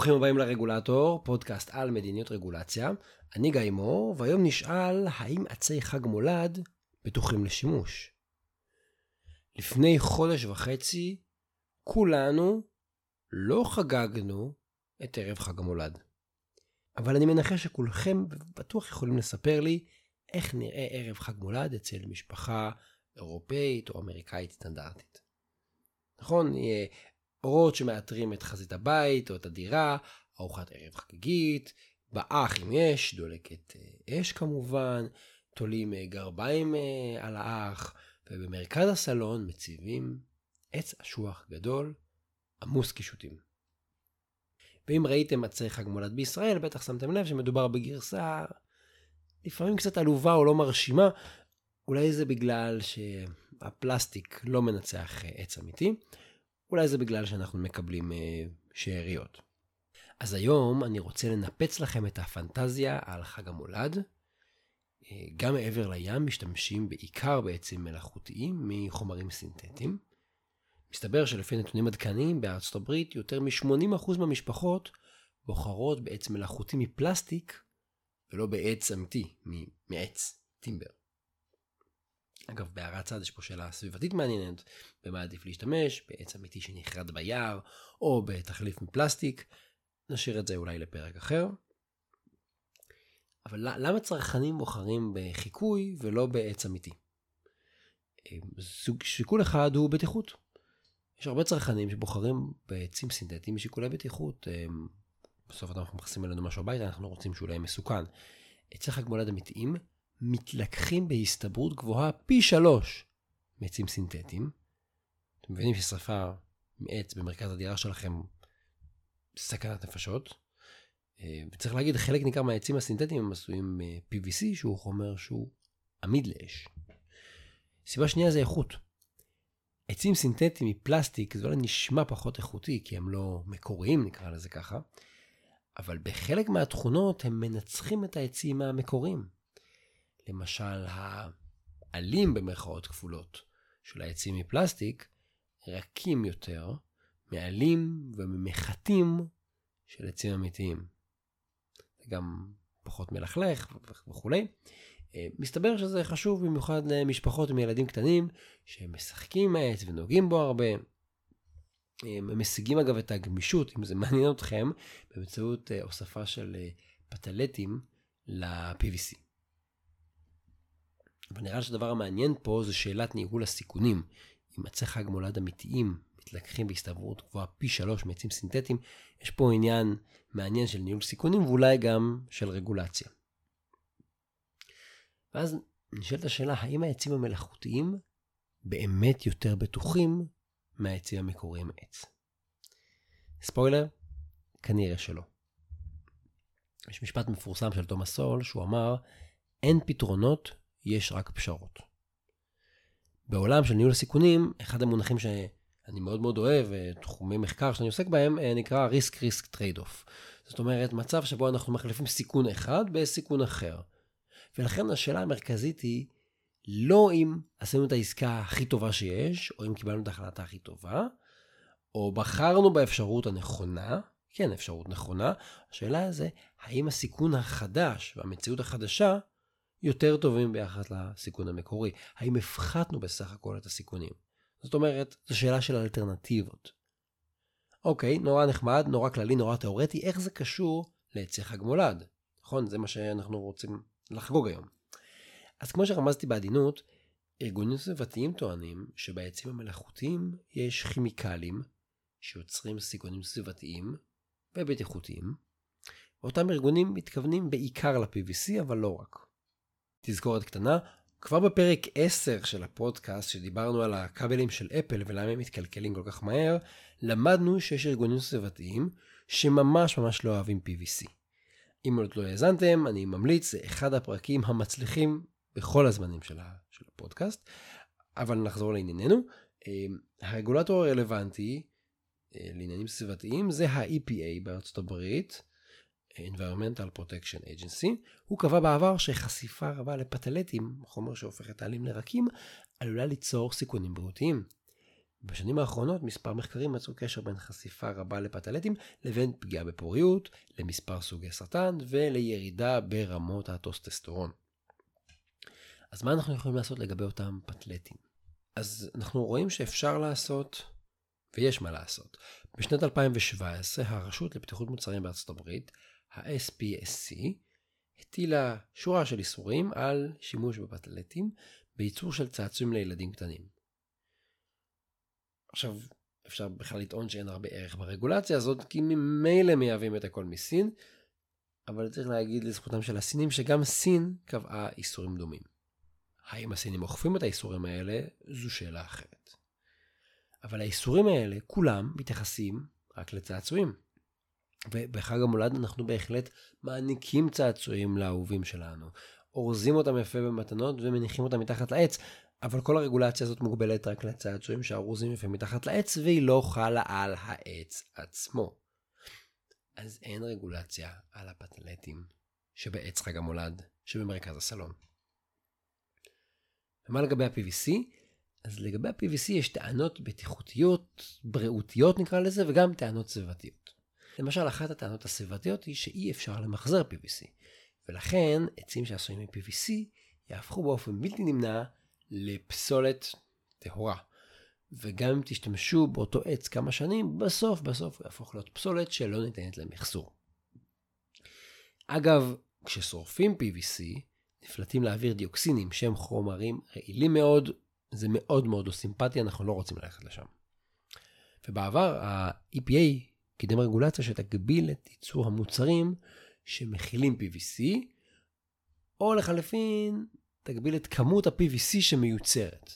ברוכים הבאים לרגולטור, פודקאסט על מדיניות רגולציה. אני גיא מור, והיום נשאל האם עצי חג מולד בטוחים לשימוש. לפני חודש וחצי כולנו לא חגגנו את ערב חג המולד. אבל אני מנחש שכולכם בטוח יכולים לספר לי איך נראה ערב חג מולד אצל משפחה אירופאית או אמריקאית סטנדרטית. נכון? אורות שמאתרים את חזית הבית או את הדירה, ארוחת ערב חגיגית, באח אם יש, דולקת אה, אש כמובן, תולים אה, גרביים אה, על האח, ובמרכז הסלון מציבים עץ אשוח גדול, עמוס קישוטים. ואם ראיתם עצי חג מולד בישראל, בטח שמתם לב שמדובר בגרסה לפעמים קצת עלובה או לא מרשימה, אולי זה בגלל שהפלסטיק לא מנצח עץ אמיתי, אולי זה בגלל שאנחנו מקבלים אה, שאריות. אז היום אני רוצה לנפץ לכם את הפנטזיה על חג המולד. אה, גם מעבר לים משתמשים בעיקר בעצים מלאכותיים מחומרים סינתטיים. מסתבר שלפי נתונים עדכניים בארצות הברית יותר מ-80% מהמשפחות בוחרות בעץ מלאכותי מפלסטיק ולא בעץ אמיתי, מעץ, טימבר. אגב, בהערת צד יש פה שאלה סביבתית מעניינת, במה עדיף להשתמש, בעץ אמיתי שנכרת ביער, או בתחליף מפלסטיק. נשאיר את זה אולי לפרק אחר. אבל למה צרכנים בוחרים בחיקוי ולא בעץ אמיתי? סוג שיקול אחד הוא בטיחות. יש הרבה צרכנים שבוחרים בעצים סינתטיים משיקולי בטיחות. בסוף אנחנו מכניסים אלינו משהו הביתה, אנחנו רוצים שהוא לא יהיה מסוכן. עצי חג מולד אמיתיים מתלקחים בהסתברות גבוהה פי שלוש מעצים סינתטיים. אתם מבינים ששרפה מעץ במרכז הדירה שלכם סכנת נפשות. אה, וצריך להגיד, חלק ניכר מהעצים הסינתטיים הם עשויים PVC, שהוא חומר שהוא עמיד לאש. סיבה שנייה זה איכות. עצים סינתטיים מפלסטיק זה אולי נשמע פחות איכותי, כי הם לא מקוריים, נקרא לזה ככה, אבל בחלק מהתכונות הם מנצחים את העצים המקוריים. למשל העלים במרכאות כפולות של העצים מפלסטיק רכים יותר מעלים וממחטים של עצים אמיתיים. זה גם פחות מלכלך וכולי. אה, מסתבר שזה חשוב במיוחד למשפחות עם ילדים קטנים שהם משחקים עם העץ ונוגעים בו הרבה. אה, הם משיגים אגב את הגמישות, אם זה מעניין אתכם, באמצעות אה, הוספה של פטלטים ל-PVC. אבל נראה שהדבר המעניין פה זה שאלת ניהול הסיכונים. אם עצי חג מולד אמיתיים מתלקחים בהסתברות גבוהה פי שלוש מעצים סינתטיים, יש פה עניין מעניין של ניהול סיכונים ואולי גם של רגולציה. ואז נשאלת השאלה, האם העצים המלאכותיים באמת יותר בטוחים מהעצים המקוריים מעץ? ספוילר, כנראה שלא. יש משפט מפורסם של תומאס סול, שהוא אמר, אין פתרונות יש רק פשרות. בעולם של ניהול הסיכונים, אחד המונחים שאני מאוד מאוד אוהב, תחומי מחקר שאני עוסק בהם, אה, נקרא risk risk trade off. זאת אומרת, מצב שבו אנחנו מחליפים סיכון אחד בסיכון אחר. ולכן השאלה המרכזית היא, לא אם עשינו את העסקה הכי טובה שיש, או אם קיבלנו את ההחלטה הכי טובה, או בחרנו באפשרות הנכונה, כן, אפשרות נכונה, השאלה זה, האם הסיכון החדש והמציאות החדשה יותר טובים ביחס לסיכון המקורי? האם הפחתנו בסך הכל את הסיכונים? זאת אומרת, זו שאלה של אלטרנטיבות. אוקיי, נורא נחמד, נורא כללי, נורא תאורטי, איך זה קשור לעצי חג מולד? נכון? זה מה שאנחנו רוצים לחגוג היום. אז כמו שרמזתי בעדינות, ארגונים סביבתיים טוענים שבעצים המלאכותיים יש כימיקלים שיוצרים סיכונים סביבתיים ובטיחותיים, ואותם ארגונים מתכוונים בעיקר ל-PVC, אבל לא רק. תזכורת קטנה, כבר בפרק 10 של הפודקאסט, שדיברנו על הכבלים של אפל ולמה הם מתקלקלים כל כך מהר, למדנו שיש ארגונים סביבתיים שממש ממש לא אוהבים PVC. אם עוד לא האזנתם, אני ממליץ, זה אחד הפרקים המצליחים בכל הזמנים של, הפודקאסט, אבל נחזור לענייננו. אמ, הרגולטור הרלוונטי אה, לעניינים סביבתיים זה ה-EPA בארצות הברית, Environmental Protection Agency, הוא קבע בעבר שחשיפה רבה לפתלטים, חומר שהופך את העלים לרקים, עלולה ליצור סיכונים בריאותיים. בשנים האחרונות מספר מחקרים מצאו קשר בין חשיפה רבה לפתלטים לבין פגיעה בפוריות, למספר סוגי סרטן ולירידה ברמות הטוסטסטורון. אז מה אנחנו יכולים לעשות לגבי אותם פתלטים? אז אנחנו רואים שאפשר לעשות, ויש מה לעשות. בשנת 2017 הרשות לבטיחות מוצרים בארצות הברית, ה-SPSC, הטילה שורה של איסורים על שימוש בפתלטים בייצור של צעצועים לילדים קטנים. עכשיו, אפשר בכלל לטעון שאין הרבה ערך ברגולציה הזאת, כי ממילא מייבאים את הכל מסין, אבל צריך להגיד לזכותם של הסינים שגם סין קבעה איסורים דומים. האם הסינים אוכפים את האיסורים האלה, זו שאלה אחרת. אבל האיסורים האלה, כולם מתייחסים רק לצעצועים. ובחג המולד אנחנו בהחלט מעניקים צעצועים לאהובים שלנו. אורזים אותם יפה במתנות ומניחים אותם מתחת לעץ, אבל כל הרגולציה הזאת מוגבלת רק לצעצועים שארוזים יפה מתחת לעץ, והיא לא חלה על העץ עצמו. אז אין רגולציה על הפטלטים שבעץ חג המולד שבמרכז הסלון. ומה לגבי ה-PVC? אז לגבי ה-PVC יש טענות בטיחותיות, בריאותיות נקרא לזה, וגם טענות סביבתיות. למשל, אחת הטענות הסביבתיות היא שאי אפשר למחזר PVC, ולכן עצים שעשויים מ-PVC יהפכו באופן בלתי נמנע לפסולת טהורה. וגם אם תשתמשו באותו עץ כמה שנים, בסוף בסוף הוא יהפוך להיות פסולת שלא ניתנת למחזור. אגב, כששורפים PVC, נפלטים לאוויר דיוקסינים שהם חומרים רעילים מאוד, זה מאוד מאוד לא סימפטי, אנחנו לא רוצים ללכת לשם. ובעבר ה-EPA קידם רגולציה שתגביל את ייצור המוצרים שמכילים PVC, או לחלפין, תגביל את כמות ה-PVC שמיוצרת.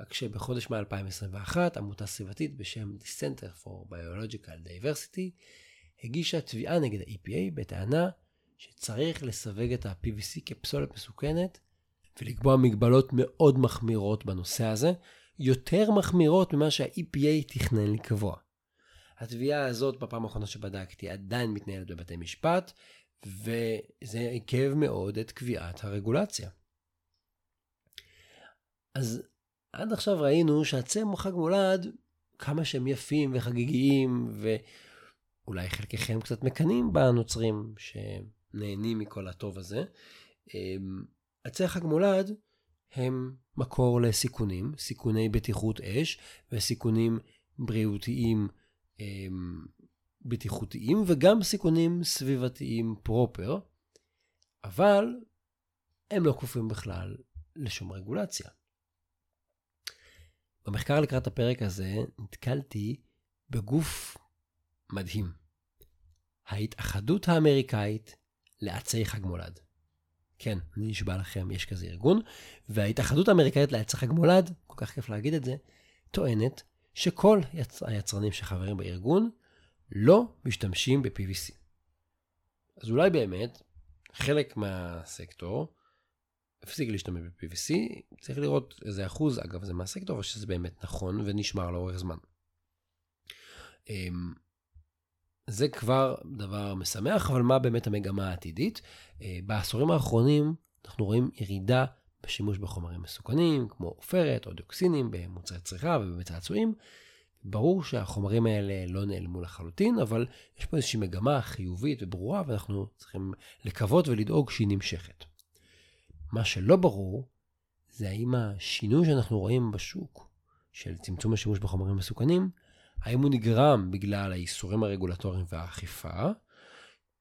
רק שבחודש מאי 2021, עמותה סביבתית בשם The Center for Biological Diversity הגישה תביעה נגד ה-EPA בטענה שצריך לסווג את ה-PVC כפסולת מסוכנת ולקבוע מגבלות מאוד מחמירות בנושא הזה, יותר מחמירות ממה שה-EPA תכנן לקבוע. התביעה הזאת, בפעם האחרונה שבדקתי, עדיין מתנהלת בבתי משפט, וזה עיכב מאוד את קביעת הרגולציה. אז עד עכשיו ראינו שהצם חג מולד, כמה שהם יפים וחגיגיים, ואולי חלקכם קצת מקנאים בנוצרים שנהנים מכל הטוב הזה. אמ, עצי חג מולד הם מקור לסיכונים, סיכוני בטיחות אש וסיכונים בריאותיים אמ, בטיחותיים וגם סיכונים סביבתיים פרופר, אבל הם לא כפופים בכלל לשום רגולציה. במחקר לקראת הפרק הזה נתקלתי בגוף מדהים. ההתאחדות האמריקאית לעצי חג מולד. כן, אני נשבע לכם, יש כזה ארגון, וההתאחדות האמריקאית לעצי חג מולד, כל כך כיף להגיד את זה, טוענת שכל יצ... היצרנים שחברים בארגון לא משתמשים ב-PVC. אז אולי באמת חלק מהסקטור הפסיק להשתמש ב-PVC, צריך לראות איזה אחוז, אגב זה מהסקטור, אבל שזה באמת נכון ונשמר לאורך זמן. אמ, זה כבר דבר משמח, אבל מה באמת המגמה העתידית? אה, בעשורים האחרונים אנחנו רואים ירידה בשימוש בחומרים מסוכנים, כמו עופרת או דיוקסינים במוצרי צריכה ובצעצועים. ברור שהחומרים האלה לא נעלמו לחלוטין, אבל יש פה איזושהי מגמה חיובית וברורה, ואנחנו צריכים לקוות ולדאוג שהיא נמשכת. מה שלא ברור, זה האם השינוי שאנחנו רואים בשוק של צמצום השימוש בחומרים מסוכנים, האם הוא נגרם בגלל האיסורים הרגולטוריים והאכיפה,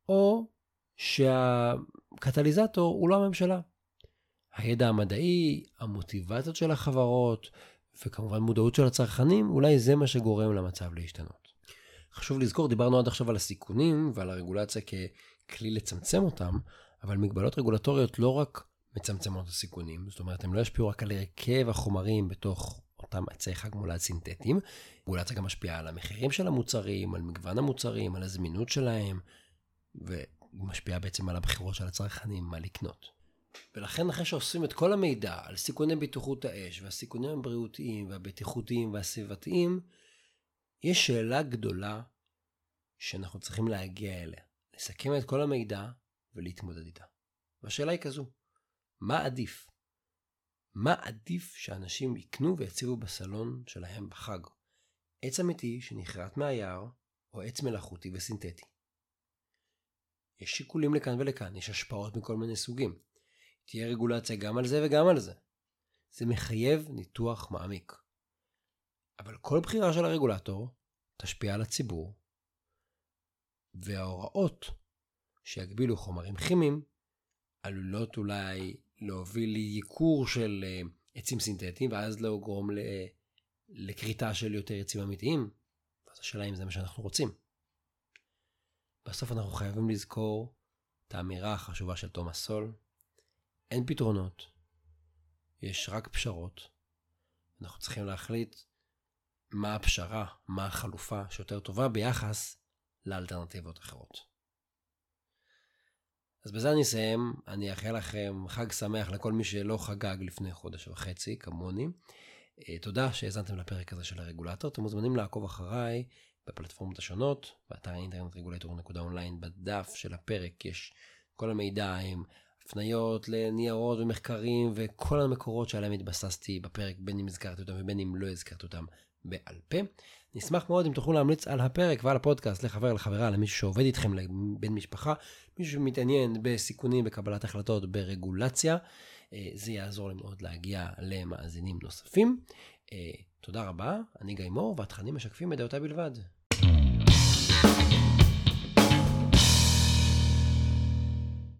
או שהקטליזטור הוא לא הממשלה. הידע המדעי, המוטיבציות של החברות, וכמובן מודעות של הצרכנים, אולי זה מה שגורם למצב להשתנות. חשוב לזכור, דיברנו עד עכשיו על הסיכונים ועל הרגולציה ככלי לצמצם אותם, אבל מגבלות רגולטוריות לא רק מצמצמות את הסיכונים, זאת אומרת, הם לא ישפיעו רק על הרכב החומרים בתוך אותם עצי חג מולד סינתטיים, רגולציה גם משפיעה על המחירים של המוצרים, על מגוון המוצרים, על הזמינות שלהם, ומשפיעה בעצם על הבחירות של הצרכנים, מה לקנות. ולכן אחרי שאוספים את כל המידע על סיכוני בטיחות האש והסיכונים הבריאותיים והבטיחותיים והסביבתיים, יש שאלה גדולה שאנחנו צריכים להגיע אליה. לסכם את כל המידע ולהתמודד איתה. והשאלה היא כזו, מה עדיף? מה עדיף שאנשים יקנו ויציבו בסלון שלהם בחג? עץ אמיתי שנכרת מהיער, או עץ מלאכותי וסינתטי. יש שיקולים לכאן ולכאן, יש השפעות מכל מיני סוגים. תהיה רגולציה גם על זה וגם על זה. זה מחייב ניתוח מעמיק. אבל כל בחירה של הרגולטור תשפיע על הציבור, וההוראות שיגבילו חומרים כימיים עלולות אולי להוביל לייקור של אה, עצים סינתטיים, ואז לגרום לכריתה של יותר עצים אמיתיים. ואז השאלה אם זה מה שאנחנו רוצים. בסוף אנחנו חייבים לזכור את האמירה החשובה של תומאס סול, אין פתרונות, יש רק פשרות. אנחנו צריכים להחליט מה הפשרה, מה החלופה שיותר טובה ביחס לאלטרנטיבות אחרות. אז בזה אני אסיים, אני אאחל לכם חג שמח לכל מי שלא חגג לפני חודש וחצי, כמוני. אה, תודה שהאזנתם לפרק הזה של הרגולטור. אתם מוזמנים לעקוב אחריי בפלטפורמות השונות, באתר האינטרנט רגולטור.אונליין, בדף של הפרק יש כל המידע עם הפניות לניירות ומחקרים וכל המקורות שעליהם התבססתי בפרק, בין אם הזכרתי אותם ובין אם לא הזכרתי אותם בעל פה. נשמח מאוד אם תוכלו להמליץ על הפרק ועל הפודקאסט לחבר, לחברה, למישהו שעובד איתכם, לבן משפחה, מישהו שמתעניין בסיכונים, בקבלת החלטות, ברגולציה. אה, זה יעזור לי מאוד להגיע למאזינים נוספים. אה, תודה רבה, אני גיא מור, והתכנים משקפים את דעותיי בלבד.